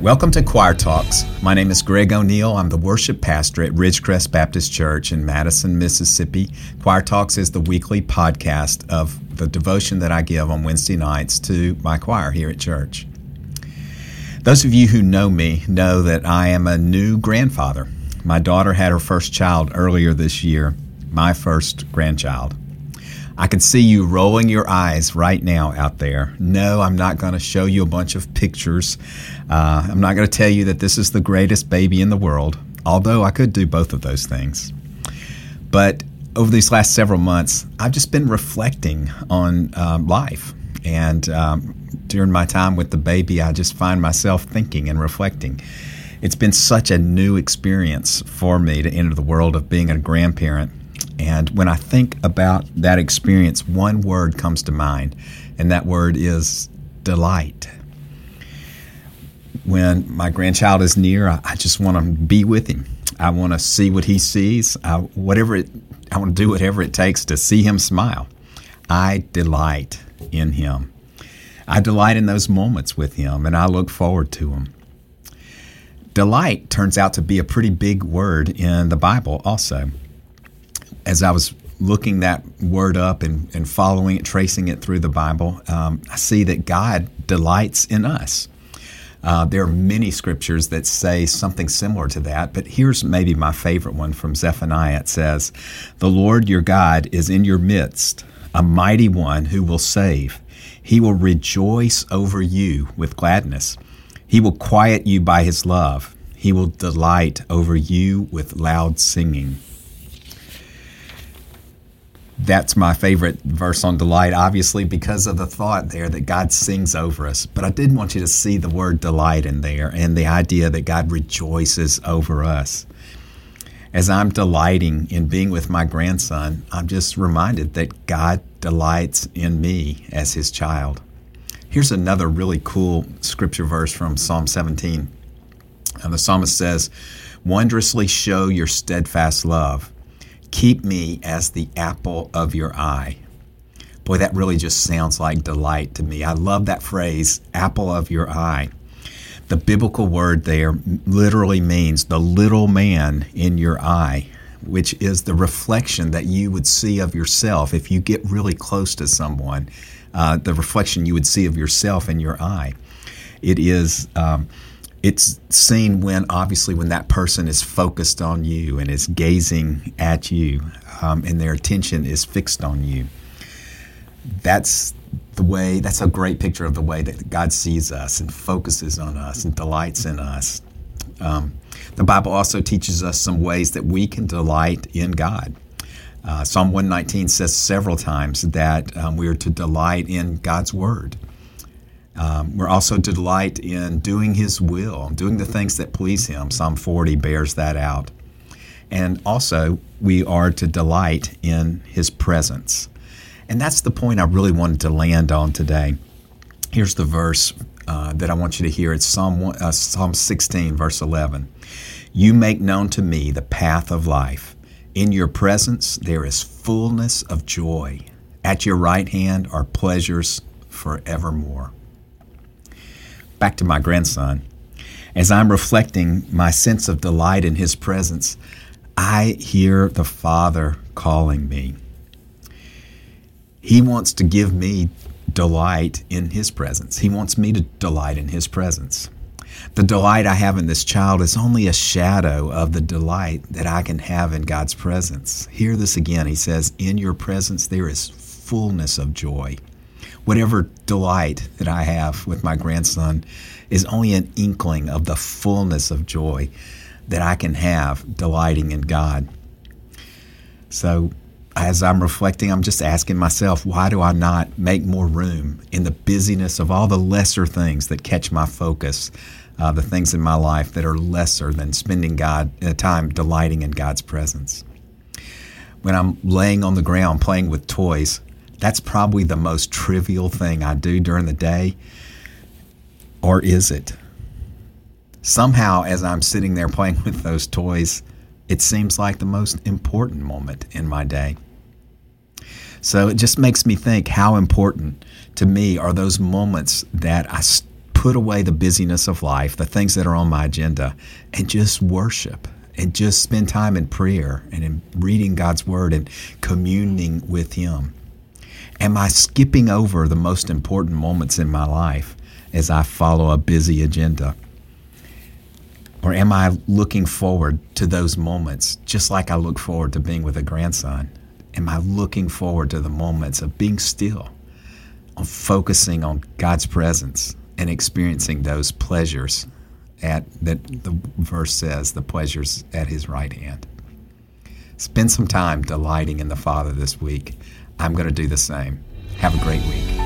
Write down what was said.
Welcome to Choir Talks. My name is Greg O'Neill. I'm the worship pastor at Ridgecrest Baptist Church in Madison, Mississippi. Choir Talks is the weekly podcast of the devotion that I give on Wednesday nights to my choir here at church. Those of you who know me know that I am a new grandfather. My daughter had her first child earlier this year, my first grandchild. I can see you rolling your eyes right now out there. No, I'm not going to show you a bunch of pictures. Uh, I'm not going to tell you that this is the greatest baby in the world, although I could do both of those things. But over these last several months, I've just been reflecting on um, life. And um, during my time with the baby, I just find myself thinking and reflecting. It's been such a new experience for me to enter the world of being a grandparent and when I think about that experience, one word comes to mind, and that word is delight. When my grandchild is near, I, just want to be with him. I want to see what he sees. I, whatever it, I want to do whatever it takes to see him smile. I delight in him. I delight in those moments with him, and I look forward to them. Delight turns out to be a pretty big word in the Bible, also as I was looking that word up and, and following it, tracing it through the Bible, um, I see that God delights in us. Uh, there are many scriptures that say something similar to that, but here's maybe my favorite one from Zephaniah. It says, The Lord your God is in your midst, a mighty one who will save. He will rejoice over you with gladness. He will quiet you by his love. He will delight over you with loud singing that's my favorite verse on delight, obviously, because of the thought there that God sings over us. But I did want you to see the word delight in there and the idea that God rejoices over us. As I'm delighting in being with my grandson, I'm just reminded that God delights in me as his child. Here's another really cool scripture verse from Psalm 17. And the psalmist says, Wondrously show your steadfast love Keep me as the apple of your eye. Boy, that really just sounds like delight to me. I love that phrase, apple of your eye. The biblical word there literally means the little man in your eye, which is the reflection that you would see of yourself if you get really close to someone, uh, the reflection you would see of yourself in your eye. It is. Um, it's seen when obviously when that person is focused on you and is gazing at you um, and their attention is fixed on you. That's the way that's a great picture of the way that god sees us and focuses on us and delights in us. Um, the bible also teaches us some ways that we can delight in god. Uh, psalm 119 says several times that um, we are to delight in god's word um, we're also to delight in doing His will, doing the things that please Him. Psalm 40 bears that out. And also, we are to delight in His presence. And that's the point I really wanted to land on today. Here's the verse uh, that I want you to hear. It's Psalm, uh, Psalm 16, verse 11. You make known to me the path of life. In your presence there is fullness of joy. At your right hand are pleasures forevermore back to my grandson, as I'm reflecting my sense of delight in his presence, I hear the Father calling me. He wants to give me delight in his presence. He wants me to delight in his presence. The delight I have in this child is only a shadow of the delight that I can have in God's presence. Hear this again. He says, In your presence there is fullness of joy whatever delight that I have with my grandson is only an inkling of the fullness of joy that I can have delighting in God. So, as I'm reflecting, I'm just asking myself, why do I not make more room in the busyness of all the lesser things that catch my focus, uh, the things in my life that are lesser than spending God uh, time delighting in God's presence? When I'm laying on the ground playing with toys, that's probably the most trivial thing I do during the day. Or is it? Somehow, as I'm sitting there playing with those toys, it seems like the most important moment in my day. So it just makes me think how important to me are those moments that I put away the busyness of life, the things that are on my agenda, and just worship and just spend time in prayer and in reading God's Word and communing with Him? Am I skipping over the most important moments in my life as I follow a busy agenda? Or am I looking forward to those moments just like I look forward to being with a grandson? Am I looking forward to the moments of being still, of focusing on God's presence and experiencing those pleasures at that the verse says, the pleasures at his right hand? Spend some time delighting in the Father this week. I'm going to do the same. Have a great week.